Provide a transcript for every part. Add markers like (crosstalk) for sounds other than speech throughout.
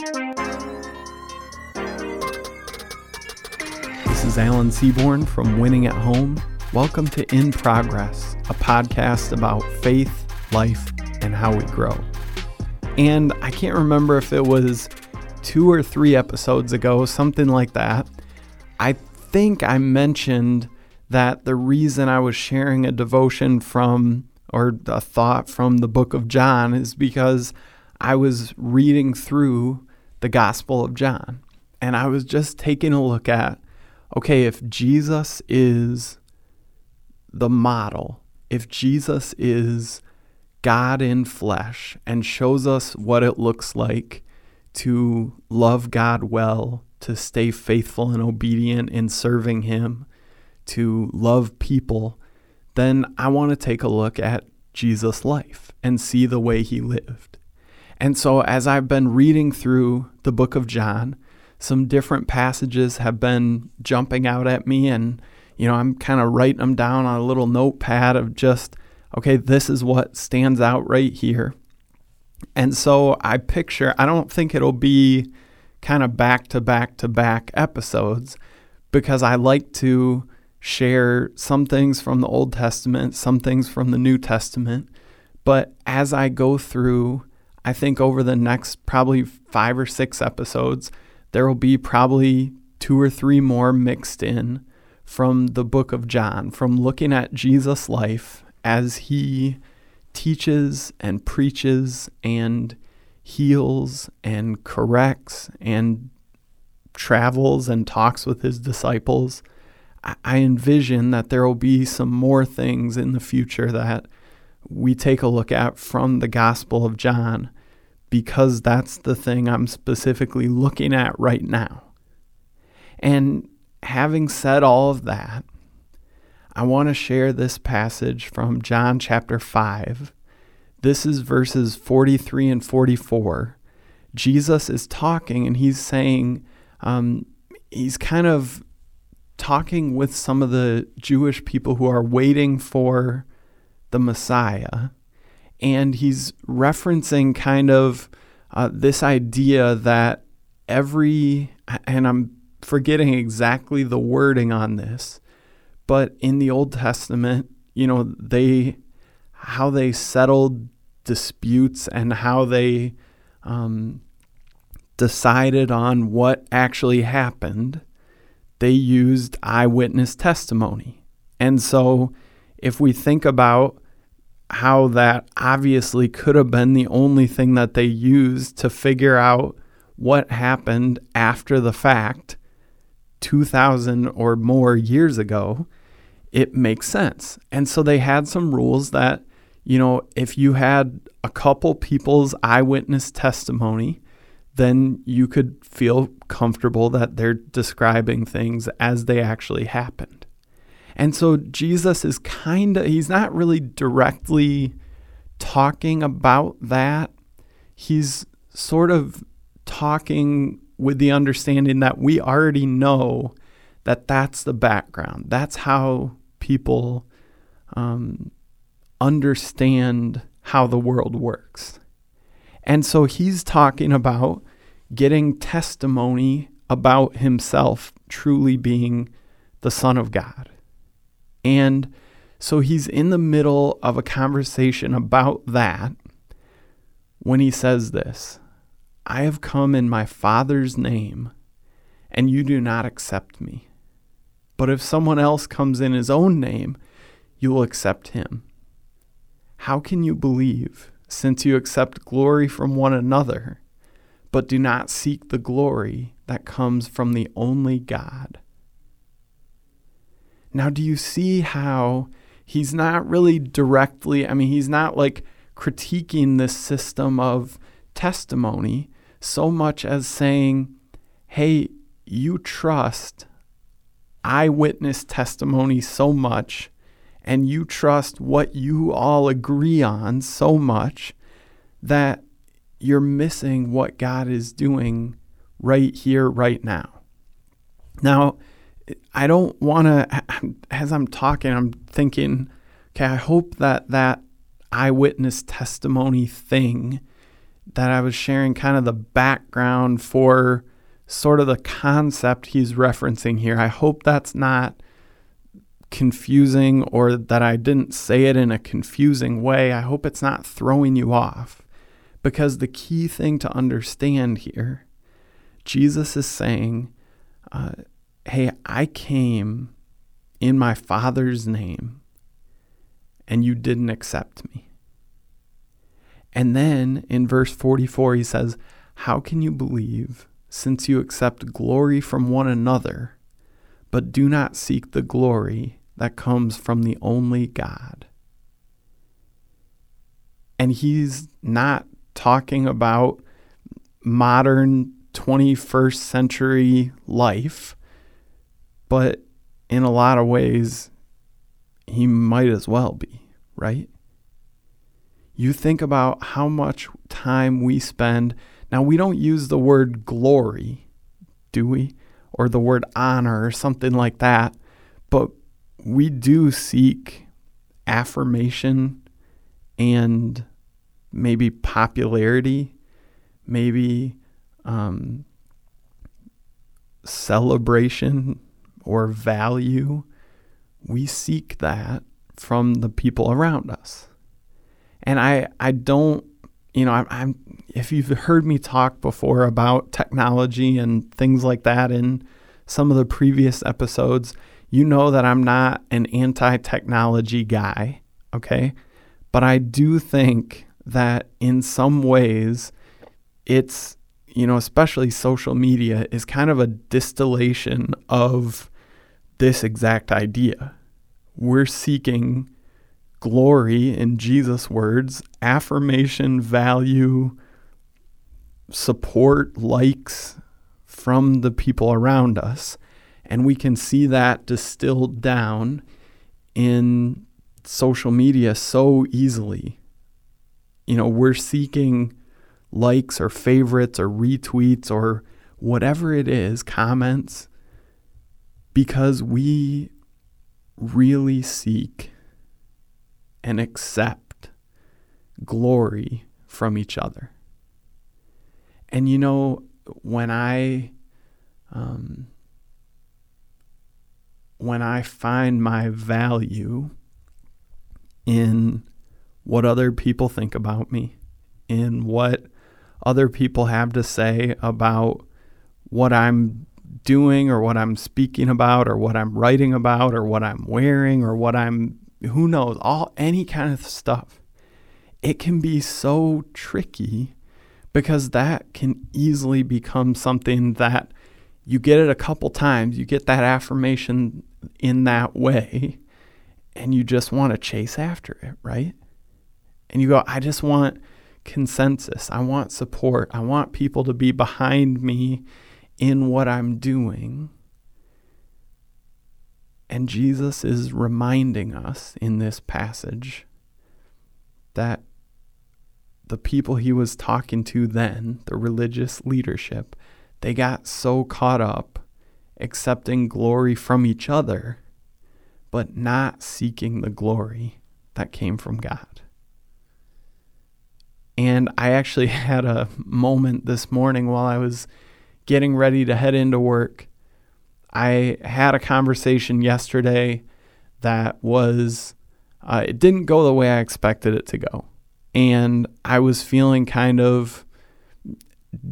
This is Alan Seaborn from Winning at Home. Welcome to In Progress, a podcast about faith, life, and how we grow. And I can't remember if it was two or three episodes ago, something like that. I think I mentioned that the reason I was sharing a devotion from or a thought from the book of John is because I was reading through the Gospel of John and I was just taking a look at okay, if Jesus is the model, if Jesus is God in flesh and shows us what it looks like to love God well, to stay faithful and obedient in serving Him, to love people, then I want to take a look at Jesus' life and see the way He lived. And so, as I've been reading through the book of John, some different passages have been jumping out at me, and you know, I'm kind of writing them down on a little notepad of just, okay, this is what stands out right here. And so I picture, I don't think it'll be kind of back to back to back episodes because I like to share some things from the Old Testament, some things from the New Testament. But as I go through, I think over the next probably five or six episodes, there will be probably two or three more mixed in from the book of John, from looking at Jesus' life as he teaches and preaches and heals and corrects and travels and talks with his disciples. I envision that there will be some more things in the future that we take a look at from the Gospel of John because that's the thing I'm specifically looking at right now. And having said all of that, I want to share this passage from John chapter 5. This is verses 43 and 44. Jesus is talking and he's saying, um, he's kind of talking with some of the Jewish people who are waiting for the Messiah. And he's referencing kind of uh, this idea that every, and I'm forgetting exactly the wording on this, but in the Old Testament, you know, they how they settled disputes and how they um, decided on what actually happened, they used eyewitness testimony. And so, if we think about how that obviously could have been the only thing that they used to figure out what happened after the fact 2000 or more years ago, it makes sense. And so they had some rules that, you know, if you had a couple people's eyewitness testimony, then you could feel comfortable that they're describing things as they actually happened. And so Jesus is kind of, he's not really directly talking about that. He's sort of talking with the understanding that we already know that that's the background. That's how people um, understand how the world works. And so he's talking about getting testimony about himself truly being the Son of God. And so he's in the middle of a conversation about that when he says this I have come in my Father's name, and you do not accept me. But if someone else comes in his own name, you will accept him. How can you believe, since you accept glory from one another, but do not seek the glory that comes from the only God? Now, do you see how he's not really directly, I mean, he's not like critiquing this system of testimony so much as saying, hey, you trust eyewitness testimony so much and you trust what you all agree on so much that you're missing what God is doing right here, right now. Now, I don't want to, as I'm talking, I'm thinking, okay, I hope that that eyewitness testimony thing that I was sharing kind of the background for sort of the concept he's referencing here. I hope that's not confusing or that I didn't say it in a confusing way. I hope it's not throwing you off. Because the key thing to understand here, Jesus is saying, uh, Hey, I came in my Father's name, and you didn't accept me. And then in verse 44, he says, How can you believe since you accept glory from one another, but do not seek the glory that comes from the only God? And he's not talking about modern 21st century life, but in a lot of ways, he might as well be, right? You think about how much time we spend. Now, we don't use the word glory, do we? Or the word honor or something like that, but we do seek affirmation and maybe popularity, maybe um, celebration or value. We seek that from the people around us. And I, I don't, you know, I'm, I'm, if you've heard me talk before about technology and things like that in some of the previous episodes, you know that I'm not an anti technology guy, okay? But I do think that in some ways it's you know especially social media is kind of a distillation of this exact idea. We're seeking glory in Jesus words affirmation value support likes from the people around us. And we can see that distilled down in social media so easily. You know, we're seeking likes or favorites or retweets or whatever it is, comments, because we really seek and accept glory from each other. And you know, when I um, when I find my value in what other people think about me, in what other people have to say about what I'm doing or what I'm speaking about or what I'm writing about or what I'm wearing or what I'm who knows all any kind of stuff. It can be so tricky because that can easily become something that you get it a couple times you get that affirmation in that way and you just want to chase after it right? And you go, I just want consensus. I want support. I want people to be behind me in what I'm doing. And Jesus is reminding us in this passage that the people he was talking to then, the religious leadership, they got so caught up accepting glory from each other, but not seeking the glory that came from God. And I actually (laughs) had a moment this morning while I was getting ready to head into work. I had a conversation yesterday that was, uh, it didn't go the way I expected it to go. And I was feeling kind of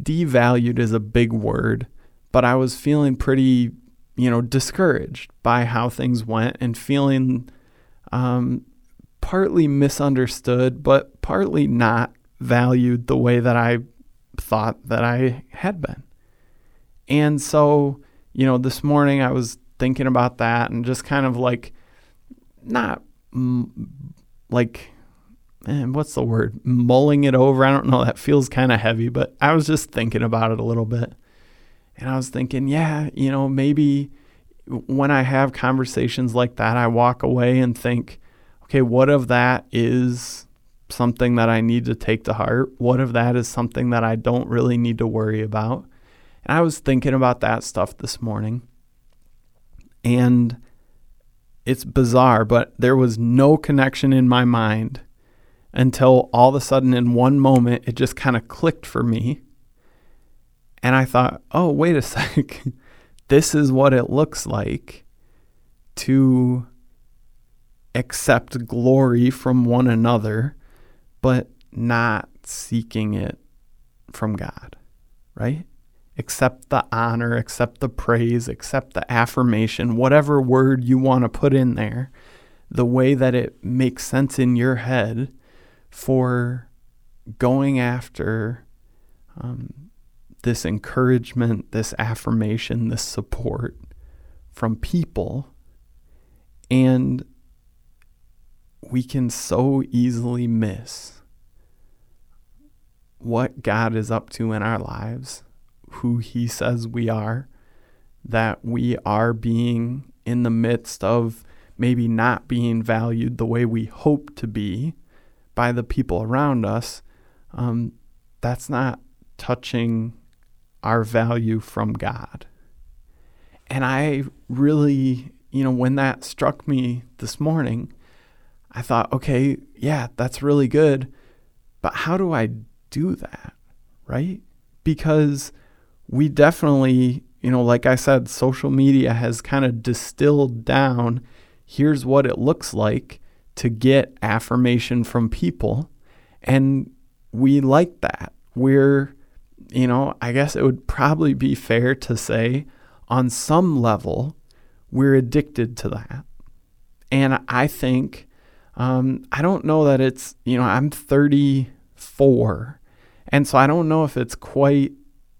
devalued is a big word, but I was feeling pretty, you know, discouraged by how things went and feeling um, partly misunderstood, but partly not valued the way that I thought that I had been. And so, you know, this morning I was thinking about that and just kind of like, not like, man, what's the word? Mulling it over. I don't know. That feels kind of heavy, but I was just thinking about it a little bit. And I was thinking, yeah, you know, maybe when I have conversations like that, I walk away and think, okay, what of that is something that I need to take to heart? What if that is something that I don't really need to worry about? And I was thinking about that stuff this morning. And it's bizarre, but there was no connection in my mind until all of a sudden, in one moment, it just kind of clicked for me. And I thought, oh, wait a (laughs) sec. this is what it looks like to accept glory from one another, but not seeking it from God, right? Accept the honor, accept the praise, accept the affirmation, whatever word you want to put in there, the way that it makes sense in your head for going after um, this encouragement, this affirmation, this support from people. And we can so easily miss what God is up to in our lives, who He says we are, that we are being in the midst of maybe not being valued the way we hope to be by the people around us. Um, that's not touching our value from God. And I really, you know, when that struck me this morning, I thought, okay, yeah, that's really good. But how do I do that? Right? Because we definitely, you know, like I said, social media has kind of distilled down here's what it looks like to get affirmation from people. And we like that. We're, you know, I guess it would probably be fair to say on some level, we're addicted to that. And I think um, I don't know that it's, you know, I'm 34. And so I don't know if it's quite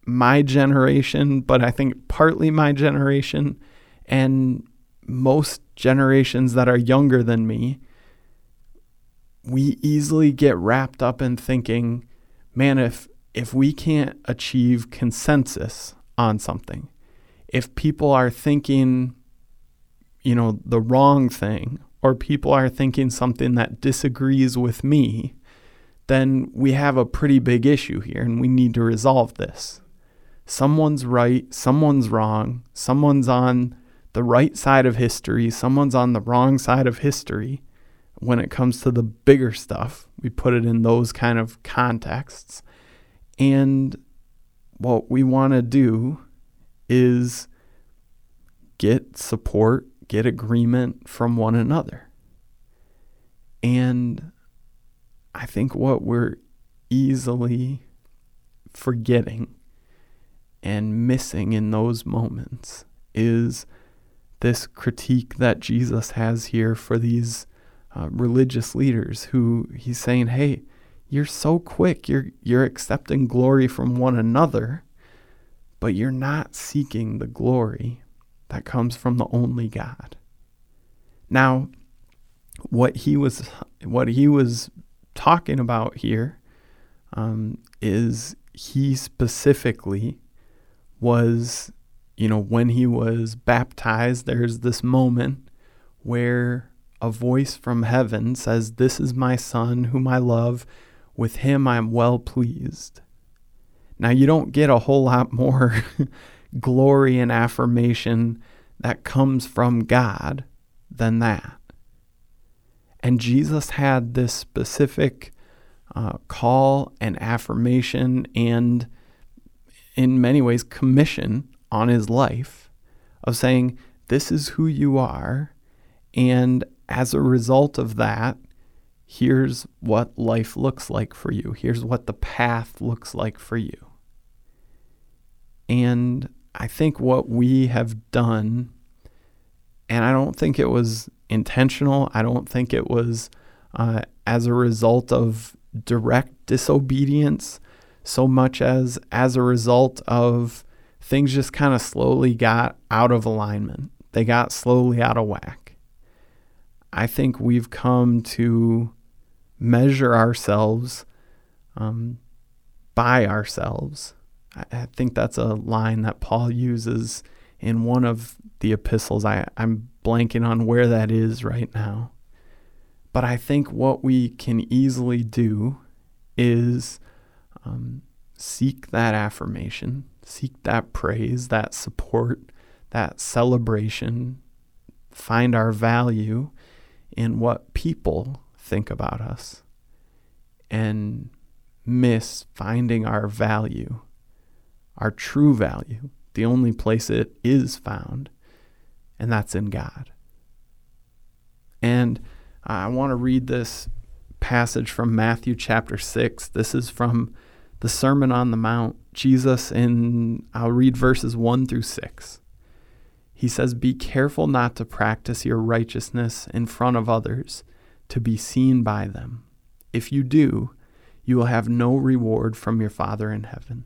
my generation, but I think partly my generation and most generations that are younger than me, we easily get wrapped up in thinking, man, if if we can't achieve consensus on something, if people are thinking, you know, the wrong thing or people are thinking something that disagrees with me, then we have a pretty big issue here and we need to resolve this. Someone's right, someone's wrong, someone's on the right side of history, someone's on the wrong side of history. When it comes to the bigger stuff, we put it in those kind of contexts. And what we want to do is get support get agreement from one another. And I think what we're easily forgetting and missing in those moments is this critique that Jesus has here for these uh, religious leaders who he's saying, "Hey, you're so quick. You're you're accepting glory from one another, but you're not seeking the glory that comes from the only God. Now, what he was what he was talking about here um, is he specifically was, you know, when he was baptized, there's this moment where a voice from heaven says, This is my son whom I love. With him I am well pleased. Now, you don't get a whole lot (laughs) more glory and affirmation that comes from God than that. And Jesus had this specific uh, call and affirmation and, in many ways, commission on his life of saying, This is who you are. And as a result of that, here's what life looks like for you. Here's what the path looks like for you. And I think what we have done, and I don't think it was intentional, I don't think it was uh, as a result of direct disobedience so much as as a result of things just kind of slowly got out of alignment. They got slowly out of whack. I think we've come to measure ourselves um, by ourselves I, think that's a line that Paul uses in one of the epistles. I, I'm blanking on where that is right now. But I think what we can easily do is um, seek that affirmation, seek that praise, that support, that celebration, find our value in what people think about us. and miss finding our value, our true value, the only place it is found, and that's in God. And I want to read this passage from Matthew chapter 6. This is from the Sermon on the Mount. Jesus, in, I'll read verses 1 through 6. He says, Be careful not to practice your righteousness in front of others to be seen by them. If you do, you will have no reward from your Father in heaven.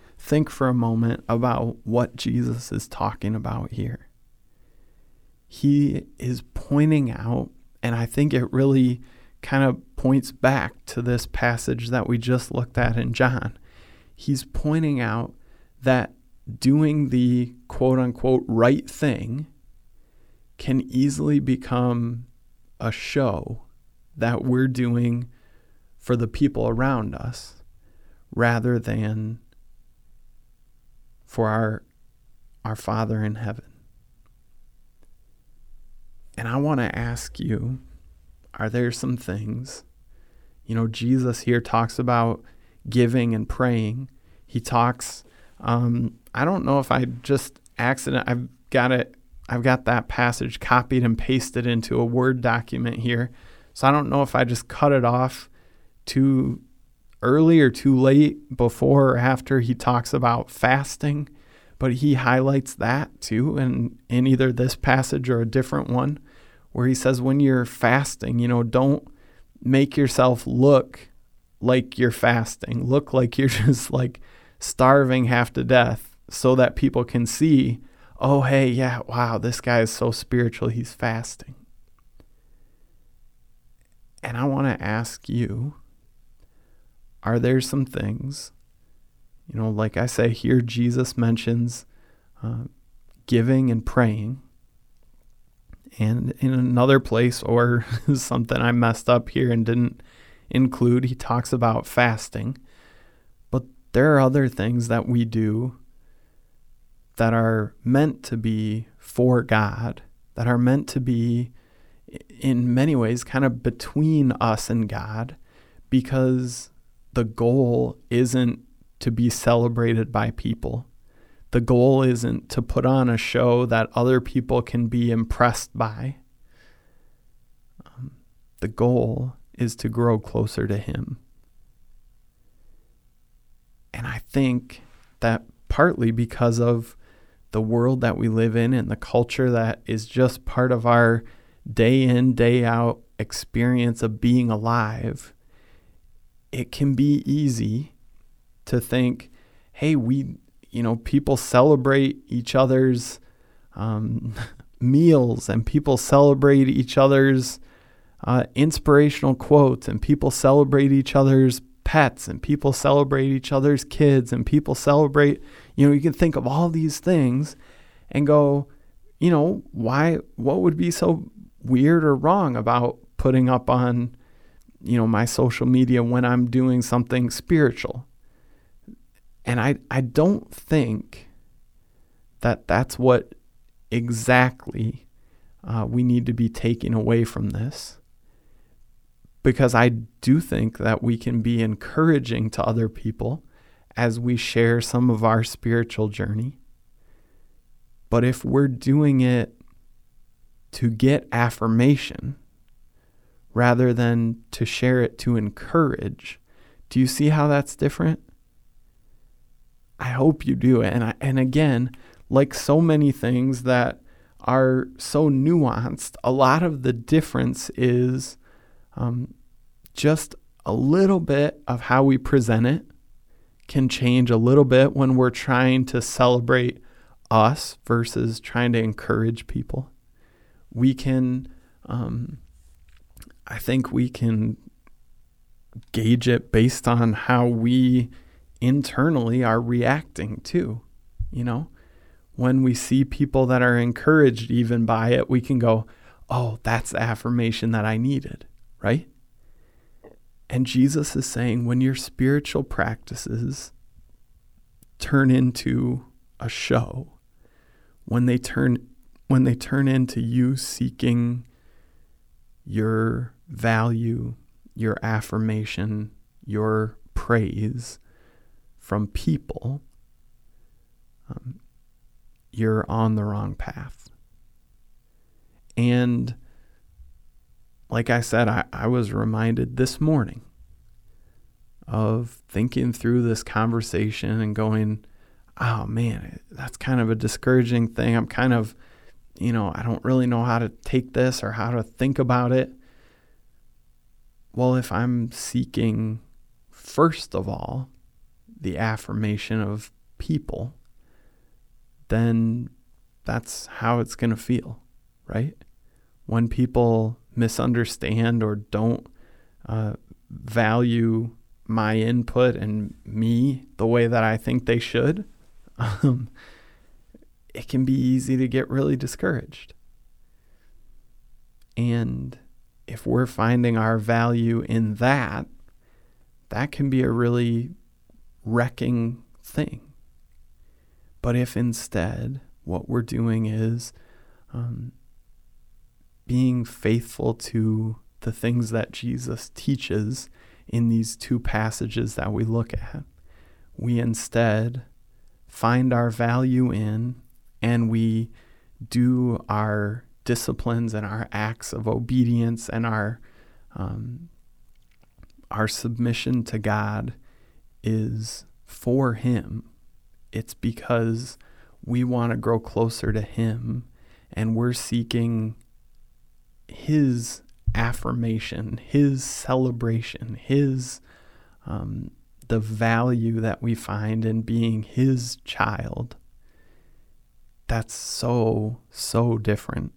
think for a moment about what Jesus is talking about here. He is pointing out, and I think it really kind of points back to this passage that we just looked at in John. He's pointing out that doing the quote unquote right thing can easily become a show that we're doing for the people around us rather than for our our Father in heaven. And I want to ask you are there some things? You know, Jesus here talks about giving and praying. He talks, um, I don't know if I just accident, I've got it, I've got that passage copied and pasted into a Word document here. So I don't know if I just cut it off too early or too late before or after he talks about fasting, but he highlights that too in, in either this passage or a different one where he says, when you're fasting, you know, don't make yourself look like you're fasting, look like you're (laughs) just like starving half to death so that people can see, oh, hey, yeah, wow, this guy is so spiritual, he's fasting. And I want to ask you are there some things, you know, like I say here, Jesus mentions uh, giving and praying and in another place, or (laughs) something I messed up here and didn't include, he talks about fasting. But there are other things that we do that are meant to be for God, that are meant to be, in many ways, kind of between us and God, because the goal isn't to be celebrated by people the goal isn't to put on a show that other people can be impressed by. Um, the goal is to grow closer to Him. And I think that partly because of the world that we live in and the culture that is just part of our day in, day out experience of being alive, it can be easy to think, hey, we you know, people celebrate each other's um, (laughs) meals and people celebrate each other's uh, inspirational quotes and people celebrate each other's pets and people celebrate each other's kids and people celebrate, you know, you can think of all these things and go, you know, why, what would be so weird or wrong about putting up on, you know, my social media when I'm doing something spiritual? And I, I don't think that that's what exactly uh, we need to be taking away from this. Because I do think that we can be encouraging to other people as we share some of our spiritual journey. But if we're doing it to get affirmation rather than to share it to encourage, Do you see how that's different? I hope you do. And I, and again, like so many things that are so nuanced, a lot of the difference is um, just a little bit of how we present it can change a little bit when we're trying to celebrate us versus trying to encourage people. We can, um, I think we can gauge it based on how we internally are reacting to, you know? When we see people that are encouraged even by it, we can go, oh, that's the affirmation that I needed, right? And Jesus is saying when your spiritual practices turn into a show, when they turn when they turn into you seeking your value, your affirmation, your praise from people, um, you're on the wrong path. And like I said, I, I was reminded this morning of thinking through this conversation and going, oh man, that's kind of a discouraging thing. I'm kind of, you know, I don't really know how to take this or how to think about it. Well, if I'm seeking, first of all, the affirmation of people, then that's how it's going to feel, right? When people misunderstand or don't uh, value my input and me the way that I think they should, (laughs) um, it can be easy to get really discouraged. And if we're finding our value in that, that can be a really wrecking thing. But if instead what we're doing is um, being faithful to the things that Jesus teaches in these two passages that we look at. We instead find our value in and we do our disciplines and our acts of obedience and our um, our submission to God is for Him. It's because we want to grow closer to Him and we're seeking his affirmation, his celebration, his um, the value that we find in being his child. That's so so different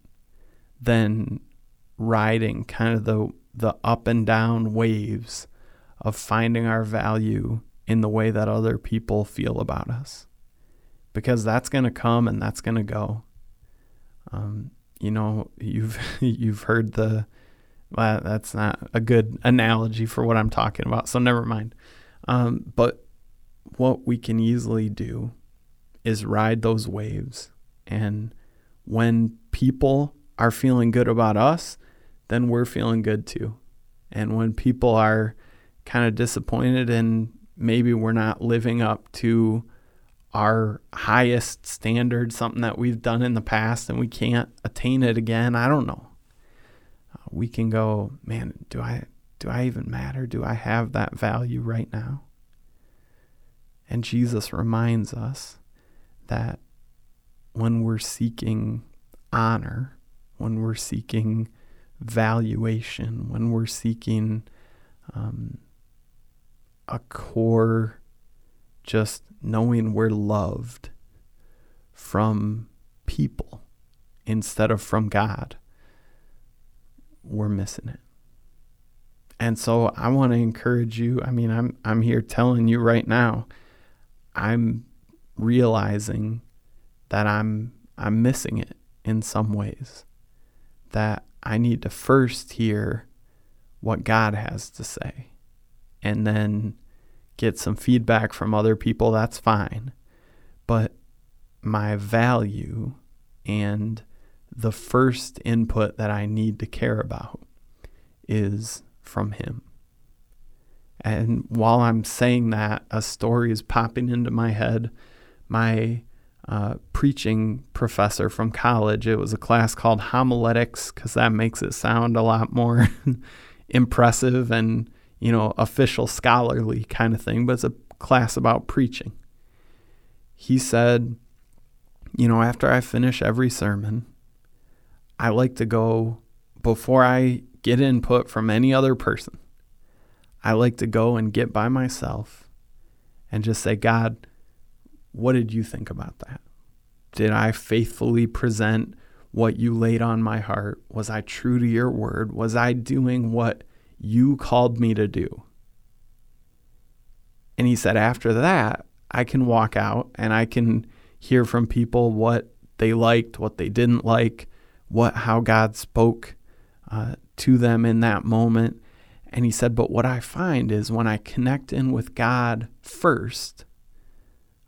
than riding kind of the the up and down waves of finding our value in the way that other people feel about us. Because that's going to come and that's going to go. Um, you know, you've (laughs) you've heard the well, that's not a good analogy for what I'm talking about, so never mind. Um, but what we can easily do is ride those waves, and when people are feeling good about us, then we're feeling good too. And when people are kind of disappointed and maybe we're not living up to our highest standard, something that we've done in the past and we can't attain it again, I don't know. Uh, we can go, man, do I do I even matter? Do I have that value right now? And Jesus reminds us that when we're seeking honor, when we're seeking valuation, when we're seeking um, a core just knowing we're loved from people instead of from God, we're missing it. And so I want to encourage you. I mean, I'm I'm here telling you right now, I'm realizing that I'm I'm missing it in some ways. That I need to first hear what God has to say and then get some feedback from other people, that's fine. But my value and the first input that I need to care about is from Him. And while I'm saying that, a story is popping into my head. My uh, preaching professor from college, it was a class called homiletics because that makes it sound a lot more (laughs) impressive and you know, official scholarly kind of thing, but it's a class about preaching. He said, you know, after I finish every sermon, I like to go before I get input from any other person. I like to go and get by myself and just say, God, what did you think about that? Did I faithfully present what you laid on my heart? Was I true to your word? Was I doing what you called me to do? And he said, after that, I can walk out and I can hear from people what they liked, what they didn't like, what how God spoke uh, to them in that moment. And he said, but what I find is when I connect in with God first,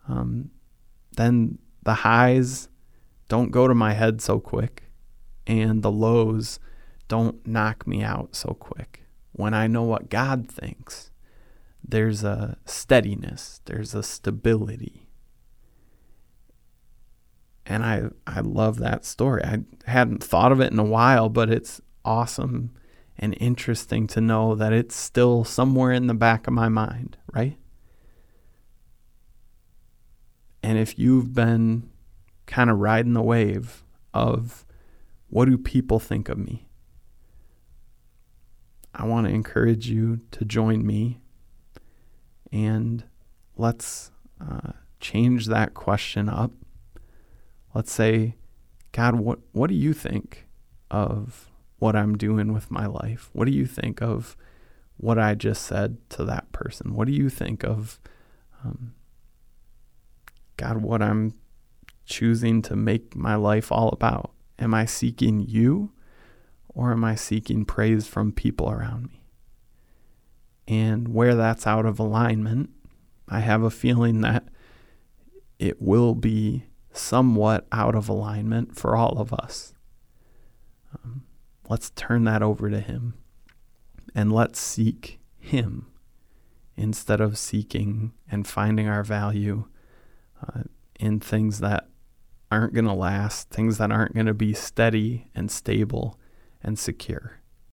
um, then the highs don't go to my head so quick, and the lows don't knock me out so quick. When I know what God thinks, there's a steadiness, there's a stability. And I, I love that story. I hadn't thought of it in a while, but it's awesome and interesting to know that it's still somewhere in the back of my mind, right? And if you've been kind of riding the wave of what do people think of me? I want to encourage you to join me and let's uh, change that question up. Let's say, God, what, what do you think of what I'm doing with my life? What do you think of what I just said to that person? What do you think of, um, God, what I'm choosing to make my life all about? Am I seeking you or am I seeking praise from people around me? And where that's out of alignment, I have a feeling that it will be somewhat out of alignment for all of us. Um, let's turn that over to Him and let's seek Him instead of seeking and finding our value uh, in things that aren't going to last, things that aren't going to be steady and stable and secure.